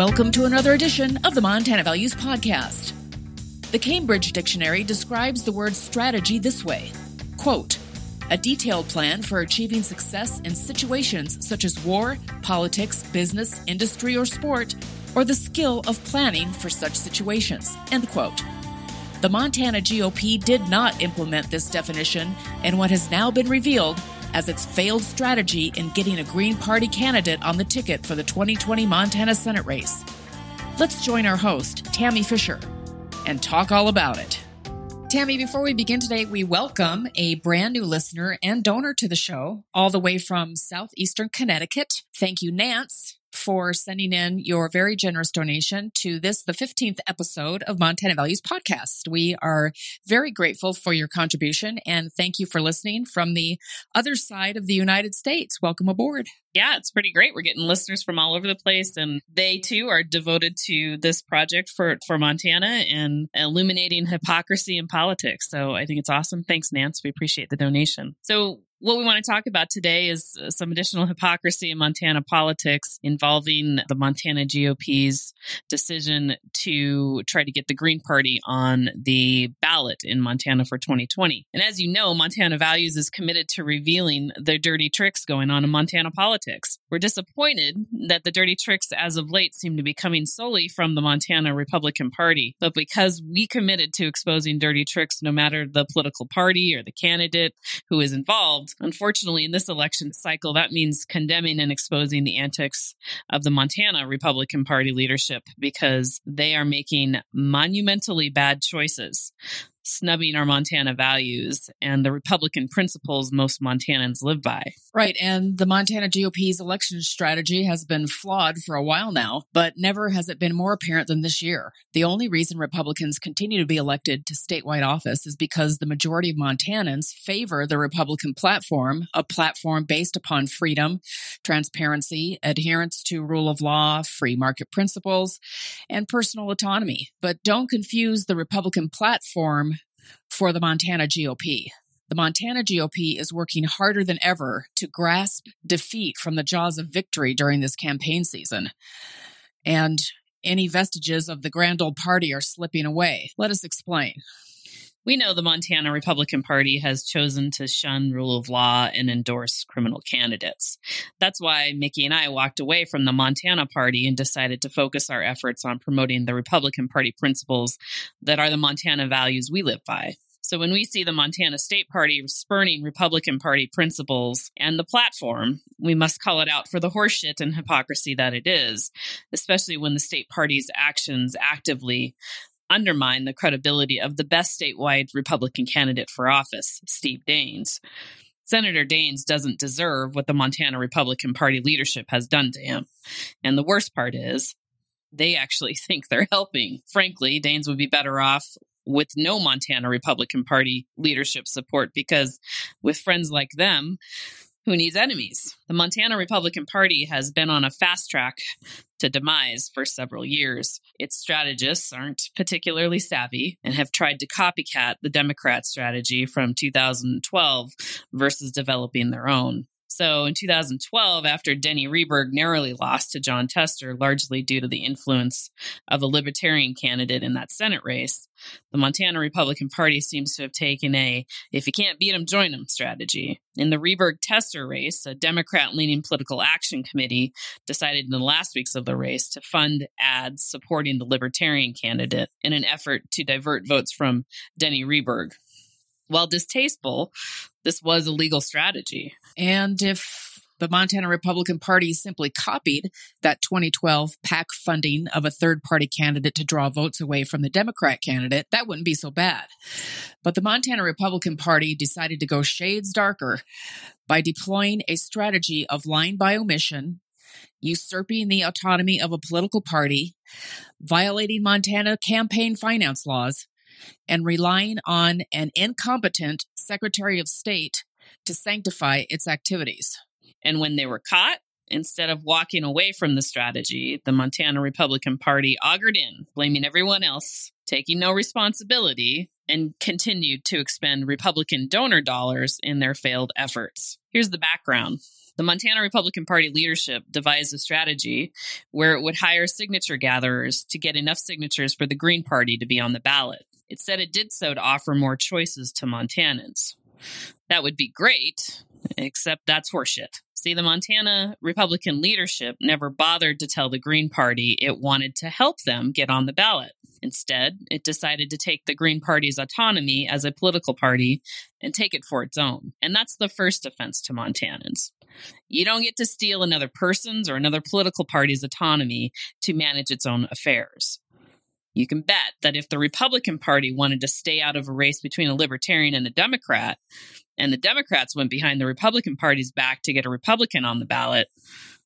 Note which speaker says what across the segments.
Speaker 1: Welcome to another edition of the Montana Values Podcast. The Cambridge Dictionary describes the word strategy this way quote, a detailed plan for achieving success in situations such as war, politics, business, industry, or sport, or the skill of planning for such situations. End quote. The Montana GOP did not implement this definition and what has now been revealed as its failed strategy in getting a Green Party candidate on the ticket for the 2020 Montana Senate race. Let's join our host, Tammy Fisher, and talk all about it. Tammy, before we begin today, we welcome a brand new listener and donor to the show, all the way from southeastern Connecticut. Thank you, Nance for sending in your very generous donation to this, the 15th episode of Montana Values Podcast. We are very grateful for your contribution and thank you for listening from the other side of the United States. Welcome aboard.
Speaker 2: Yeah, it's pretty great. We're getting listeners from all over the place and they too are devoted to this project for, for Montana and illuminating hypocrisy in politics. So I think it's awesome. Thanks, Nance. We appreciate the donation. So what we want to talk about today is uh, some additional hypocrisy in Montana politics involving the Montana GOP's decision to try to get the Green Party on the ballot in Montana for 2020. And as you know, Montana Values is committed to revealing the dirty tricks going on in Montana politics. We're disappointed that the dirty tricks as of late seem to be coming solely from the Montana Republican Party. But because we committed to exposing dirty tricks, no matter the political party or the candidate who is involved, Unfortunately, in this election cycle, that means condemning and exposing the antics of the Montana Republican Party leadership because they are making monumentally bad choices snubbing our Montana values and the Republican principles most Montanans live by.
Speaker 1: Right. And the Montana GOP's election strategy has been flawed for a while now, but never has it been more apparent than this year. The only reason Republicans continue to be elected to statewide office is because the majority of Montanans favor the Republican platform, a platform based upon freedom, transparency, adherence to rule of law, free market principles, and personal autonomy. But don't confuse the Republican platform for the Montana GOP. The Montana GOP is working harder than ever to grasp defeat from the jaws of victory during this campaign season. And any vestiges of the grand old party are slipping away. Let us explain.
Speaker 2: We know the Montana Republican Party has chosen to shun rule of law and endorse criminal candidates. That's why Mickey and I walked away from the Montana Party and decided to focus our efforts on promoting the Republican Party principles that are the Montana values we live by. So when we see the Montana State Party spurning Republican Party principles and the platform, we must call it out for the horseshit and hypocrisy that it is, especially when the state party's actions actively undermine the credibility of the best statewide Republican candidate for office, Steve Daines. Senator Daines doesn't deserve what the Montana Republican Party leadership has done to him. And the worst part is, they actually think they're helping. Frankly, Daines would be better off with no Montana Republican Party leadership support because with friends like them, who needs enemies? The Montana Republican Party has been on a fast track to demise for several years. Its strategists aren't particularly savvy and have tried to copycat the Democrat strategy from 2012 versus developing their own. So in 2012, after Denny Rehberg narrowly lost to Jon Tester, largely due to the influence of a libertarian candidate in that Senate race, the Montana Republican Party seems to have taken a if you can't beat them, join them strategy. In the Rehberg Tester race, a Democrat leaning political action committee decided in the last weeks of the race to fund ads supporting the libertarian candidate in an effort to divert votes from Denny Rehberg. While distasteful, this was a legal strategy.
Speaker 1: And if the Montana Republican Party simply copied that 2012 PAC funding of a third party candidate to draw votes away from the Democrat candidate, that wouldn't be so bad. But the Montana Republican Party decided to go shades darker by deploying a strategy of lying by omission, usurping the autonomy of a political party, violating Montana campaign finance laws, and relying on an incompetent Secretary of State to sanctify its activities.
Speaker 2: And when they were caught, instead of walking away from the strategy, the Montana Republican Party augured in, blaming everyone else, taking no responsibility, and continued to expend Republican donor dollars in their failed efforts. Here's the background. The Montana Republican Party leadership devised a strategy where it would hire signature gatherers to get enough signatures for the Green Party to be on the ballot. It said it did so to offer more choices to Montanans. That would be great, except that's horseshit. See, the Montana Republican leadership never bothered to tell the Green Party it wanted to help them get on the ballot. Instead, it decided to take the Green Party's autonomy as a political party and take it for its own. And that's the first offense to Montanans. You don't get to steal another person's or another political party's autonomy to manage its own affairs. You can bet that if the Republican Party wanted to stay out of a race between a libertarian and a Democrat, and the Democrats went behind the Republican Party's back to get a Republican on the ballot,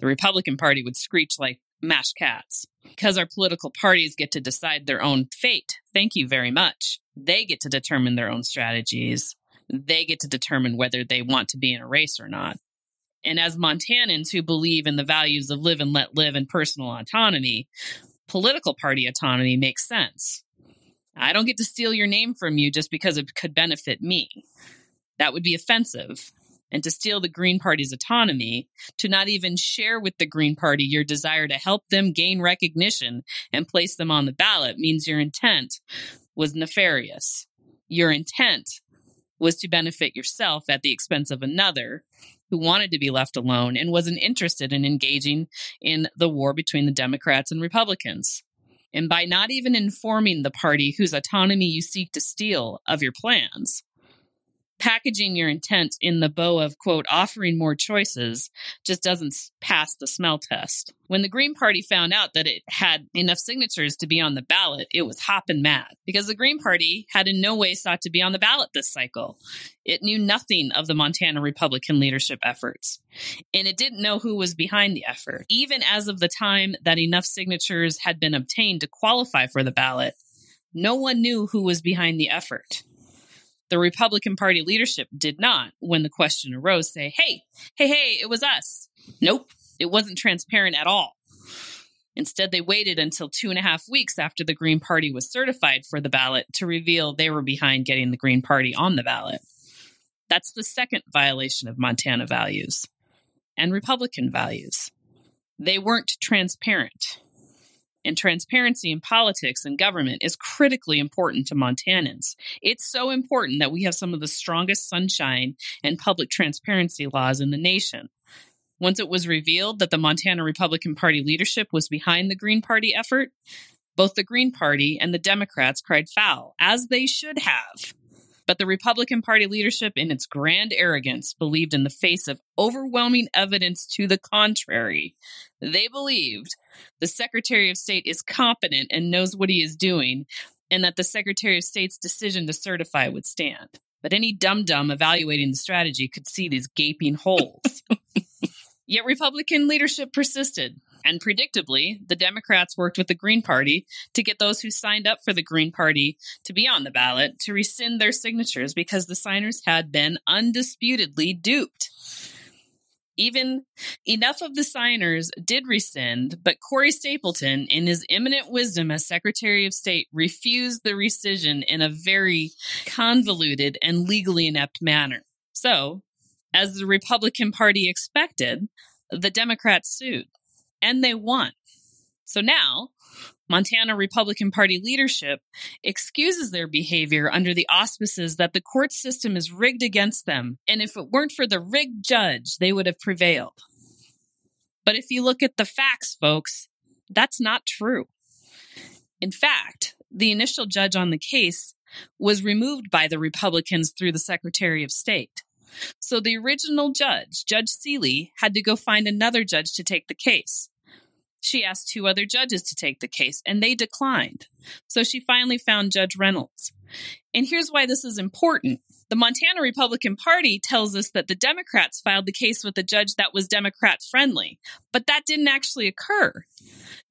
Speaker 2: the Republican Party would screech like mashed cats. Because our political parties get to decide their own fate. Thank you very much. They get to determine their own strategies. They get to determine whether they want to be in a race or not. And as Montanans who believe in the values of live and let live and personal autonomy, political party autonomy makes sense. I don't get to steal your name from you just because it could benefit me. That would be offensive. And to steal the Green Party's autonomy, to not even share with the Green Party your desire to help them gain recognition and place them on the ballot means your intent was nefarious. Your intent was to benefit yourself at the expense of another who wanted to be left alone and wasn't interested in engaging in the war between the Democrats and Republicans. And by not even informing the party whose autonomy you seek to steal of your plans, packaging your intent in the bow of quote offering more choices just doesn't pass the smell test. When the green party found out that it had enough signatures to be on the ballot it was hopping mad because the green party had in no way sought to be on the ballot this cycle. It knew nothing of the montana republican leadership efforts and it didn't know who was behind the effort. Even as of the time that enough signatures had been obtained to qualify for the ballot no one knew who was behind the effort the Republican Party leadership did not, when the question arose, say, hey, hey, hey, it was us. Nope, it wasn't transparent at all. Instead, they waited until two and a half weeks after the Green Party was certified for the ballot to reveal they were behind getting the Green Party on the ballot. That's the second violation of Montana values and Republican values. They weren't transparent and transparency in politics and government is critically important to Montanans. It's so important that we have some of the strongest sunshine and public transparency laws in the nation. Once it was revealed that the Montana Republican Party leadership was behind the Green Party effort, both the Green Party and the Democrats cried foul, as they should have. But the Republican Party leadership, in its grand arrogance, believed in the face of overwhelming evidence to the contrary. They believed the Secretary of State is competent and knows what he is doing, and that the Secretary of State's decision to certify would stand. But any dum dum evaluating the strategy could see these gaping holes. Yet Republican leadership persisted. And predictably, the Democrats worked with the Green Party to get those who signed up for the Green Party to be on the ballot to rescind their signatures because the signers had been undisputedly duped. Even enough of the signers did rescind, but Corey Stapleton, in his eminent wisdom as Secretary of State, refused the rescission in a very convoluted and legally inept manner. So, as the Republican Party expected, the Democrats sued and they won. So now, Montana Republican Party leadership excuses their behavior under the auspices that the court system is rigged against them, and if it weren't for the rigged judge, they would have prevailed. But if you look at the facts, folks, that's not true. In fact, the initial judge on the case was removed by the Republicans through the Secretary of State. So the original judge, Judge Seeley, had to go find another judge to take the case. She asked two other judges to take the case, and they declined. So she finally found Judge Reynolds. And here's why this is important. The Montana Republican Party tells us that the Democrats filed the case with a judge that was Democrat friendly, but that didn't actually occur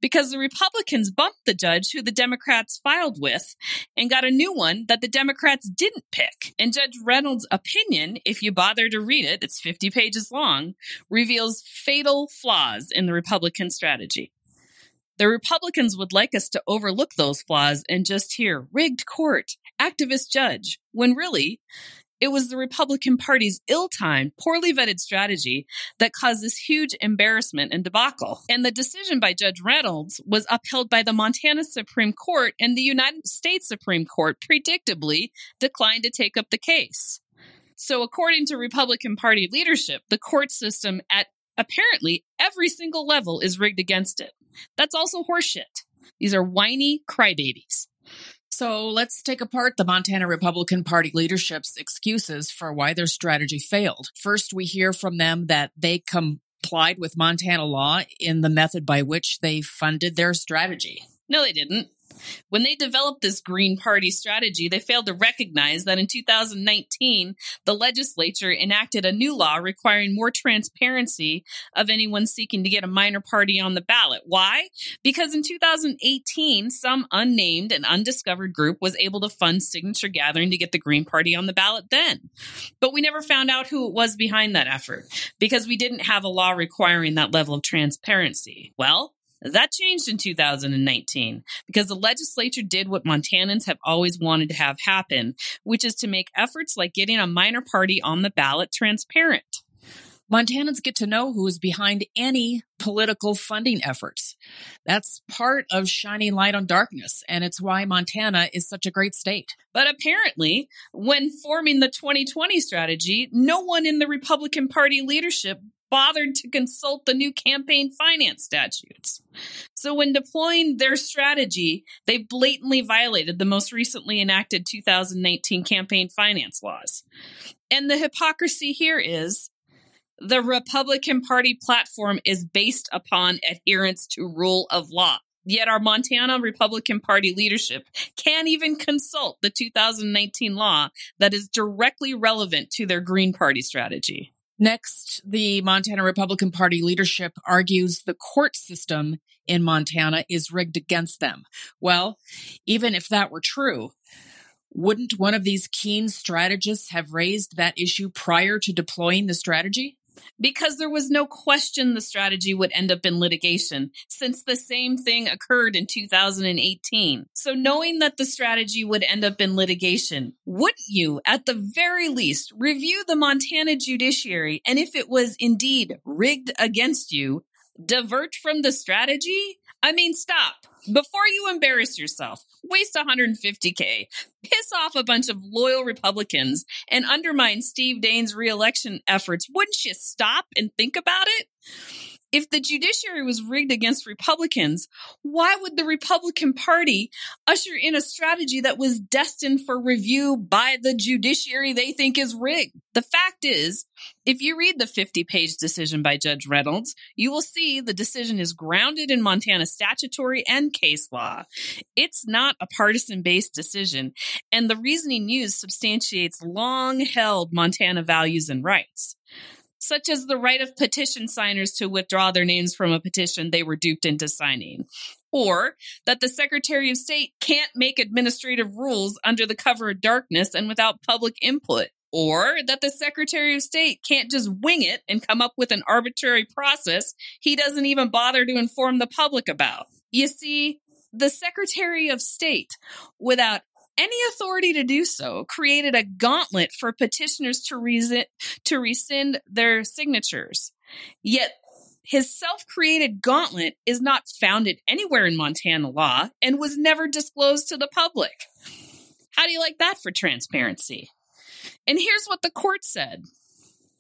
Speaker 2: because the Republicans bumped the judge who the Democrats filed with and got a new one that the Democrats didn't pick. And Judge Reynolds' opinion, if you bother to read it, it's 50 pages long, reveals fatal flaws in the Republican strategy. The Republicans would like us to overlook those flaws and just hear rigged court, activist judge, when really, It was the Republican Party's ill timed, poorly vetted strategy that caused this huge embarrassment and debacle. And the decision by Judge Reynolds was upheld by the Montana Supreme Court, and the United States Supreme Court predictably declined to take up the case. So, according to Republican Party leadership, the court system at apparently every single level is rigged against it. That's also horseshit. These are whiny crybabies.
Speaker 1: So let's take apart the Montana Republican Party leadership's excuses for why their strategy failed. First, we hear from them that they complied with Montana law in the method by which they funded their strategy.
Speaker 2: No, they didn't. When they developed this Green Party strategy, they failed to recognize that in 2019, the legislature enacted a new law requiring more transparency of anyone seeking to get a minor party on the ballot. Why? Because in 2018, some unnamed and undiscovered group was able to fund signature gathering to get the Green Party on the ballot then. But we never found out who it was behind that effort because we didn't have a law requiring that level of transparency. Well, that changed in 2019 because the legislature did what Montanans have always wanted to have happen, which is to make efforts like getting a minor party on the ballot transparent.
Speaker 1: Montanans get to know who is behind any political funding efforts. That's part of shining light on darkness, and it's why Montana is such a great state.
Speaker 2: But apparently, when forming the 2020 strategy, no one in the Republican Party leadership bothered to consult the new campaign finance statutes. So, when deploying their strategy, they blatantly violated the most recently enacted 2019 campaign finance laws. And the hypocrisy here is the Republican Party platform is based upon adherence to rule of law. Yet our Montana Republican Party leadership can't even consult the 2019 law that is directly relevant to their Green Party strategy.
Speaker 1: Next, the Montana Republican Party leadership argues the court system in Montana is rigged against them. Well, even if that were true, wouldn't one of these keen strategists have raised that issue prior to deploying the strategy?
Speaker 2: Because there was no question the strategy would end up in litigation since the same thing occurred in 2018. So knowing that the strategy would end up in litigation, wouldn't you at the very least review the Montana judiciary and if it was indeed rigged against you, divert from the strategy? I mean, stop. Before you embarrass yourself, waste 150K, piss off a bunch of loyal Republicans, and undermine Steve Daines' reelection efforts, wouldn't you stop and think about it? If the judiciary was rigged against Republicans, why would the Republican Party usher in a strategy that was destined for review by the judiciary they think is rigged? The fact is, if you read the 50 page decision by Judge Reynolds, you will see the decision is grounded in Montana statutory and case law. It's not a partisan based decision, and the reasoning used substantiates long held Montana values and rights such as the right of petition signers to withdraw their names from a petition they were duped into signing, or that the Secretary of State can't make administrative rules under the cover of darkness and without public input. Or that the Secretary of State can't just wing it and come up with an arbitrary process he doesn't even bother to inform the public about. You see, the Secretary of State, without any authority to do so created a gauntlet for petitioners to, resi- to rescind their signatures. Yet his self created gauntlet is not founded anywhere in Montana law and was never disclosed to the public. How do you like that for transparency? And here's what the court said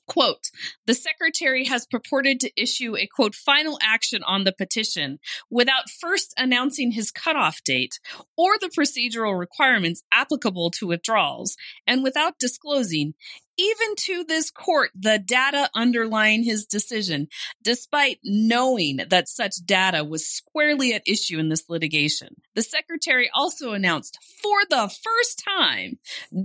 Speaker 2: Quote, the secretary has purported to issue a quote, final action on the petition without first announcing his cutoff date or the procedural requirements applicable to withdrawals and without disclosing even to this court the data underlying his decision, despite knowing that such data was squarely at issue in this litigation. The secretary also announced for the first time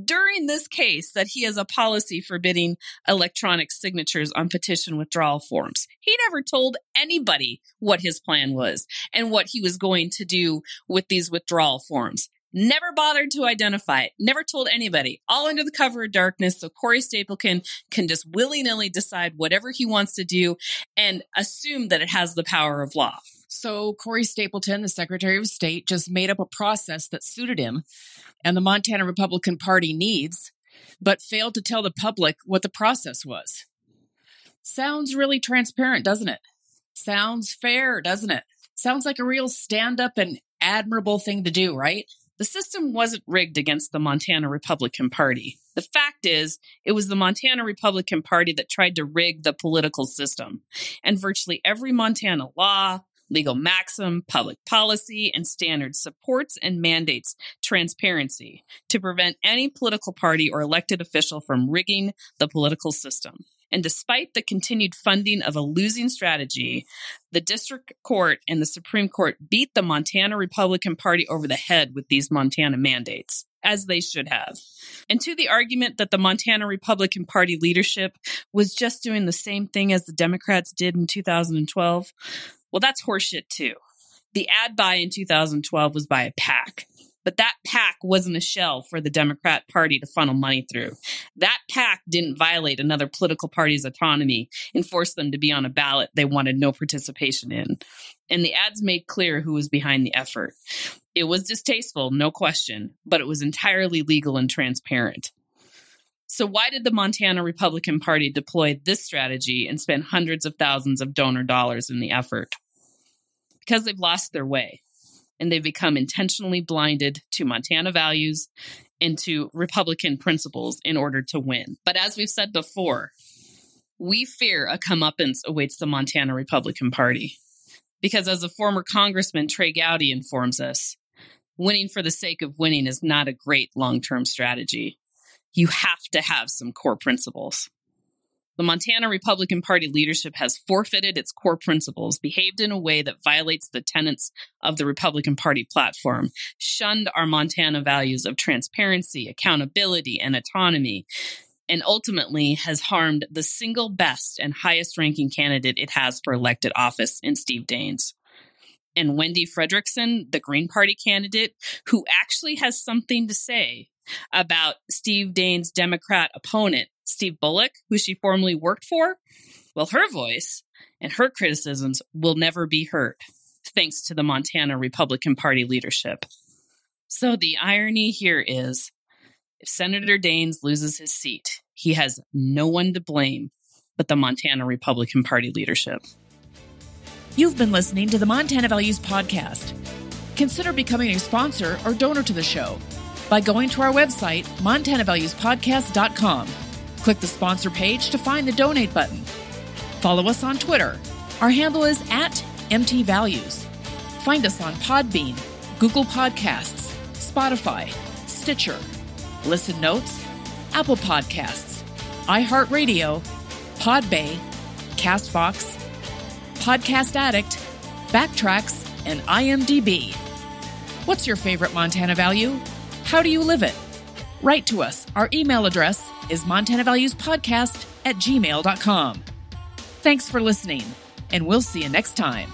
Speaker 2: during this case that he has a policy forbidding electronic signatures on petition withdrawal forms. He never told anybody what his plan was and what he was going to do with these withdrawal forms. Never bothered to identify it. Never told anybody. All under the cover of darkness. So Corey Stapleton can just willy nilly decide whatever he wants to do and assume that it has the power of law.
Speaker 1: So Corey Stapleton, the Secretary of State, just made up a process that suited him and the Montana Republican Party needs but failed to tell the public what the process was. Sounds really transparent, doesn't it? Sounds fair, doesn't it? Sounds like a real stand up and admirable thing to do, right?
Speaker 2: The system wasn't rigged against the Montana Republican Party. The fact is, it was the Montana Republican Party that tried to rig the political system. And virtually every Montana law, legal maxim, public policy, and standard supports and mandates transparency to prevent any political party or elected official from rigging the political system. And despite the continued funding of a losing strategy, the district court and the Supreme Court beat the Montana Republican Party over the head with these Montana mandates, as they should have. And to the argument that the Montana Republican Party leadership was just doing the same thing as the Democrats did in 2012, well, that's horseshit too. The ad buy in 2012 was by a PAC. But that PAC wasn't a shell for the Democrat Party to funnel money through. That PAC didn't violate another political party's autonomy and force them to be on a ballot they wanted no participation in. And the ads made clear who was behind the effort. It was distasteful, no question, but it was entirely legal and transparent. So, why did the Montana Republican Party deploy this strategy and spend hundreds of thousands of donor dollars in the effort? Because they've lost their way and they've become intentionally blinded to Montana values and to Republican principles in order to win. But as we've said before, we fear a comeuppance awaits the Montana Republican Party. Because as a former Congressman Trey Gowdy informs us, winning for the sake of winning is not a great long term strategy. You have to have some core principles. The Montana Republican Party leadership has forfeited its core principles, behaved in a way that violates the tenets of the Republican Party platform, shunned our Montana values of transparency, accountability, and autonomy, and ultimately has harmed the single best and highest ranking candidate it has for elected office in Steve Daines. And Wendie Fredrickson, the Green Party candidate, who actually has something to say about Steve Daines' Democrat opponent, Steve Bullock, who she formerly worked for, well, her voice and her criticisms will never be heard, thanks to the Montana Republican Party leadership. So the irony here is if Senator Daines loses his seat, he has no one to blame but the Montana Republican Party leadership.
Speaker 1: You've been listening to the Montana Values Podcast. Consider becoming a sponsor or donor to the show by going to our website, montanavaluespodcast.com Click the sponsor page to find the donate button. Follow us on Twitter. Our handle is at MTValues. Find us on Podbean, Google Podcasts, Spotify, Stitcher, Listen Notes, Apple Podcasts, iHeartRadio, Podbay, Castbox, Podcast Addict, Backtracks, and IMDb. What's your favorite Montana value? How do you live it? Write to us. Our email address is montanavaluespodcast at gmail.com. Thanks for listening, and we'll see you next time.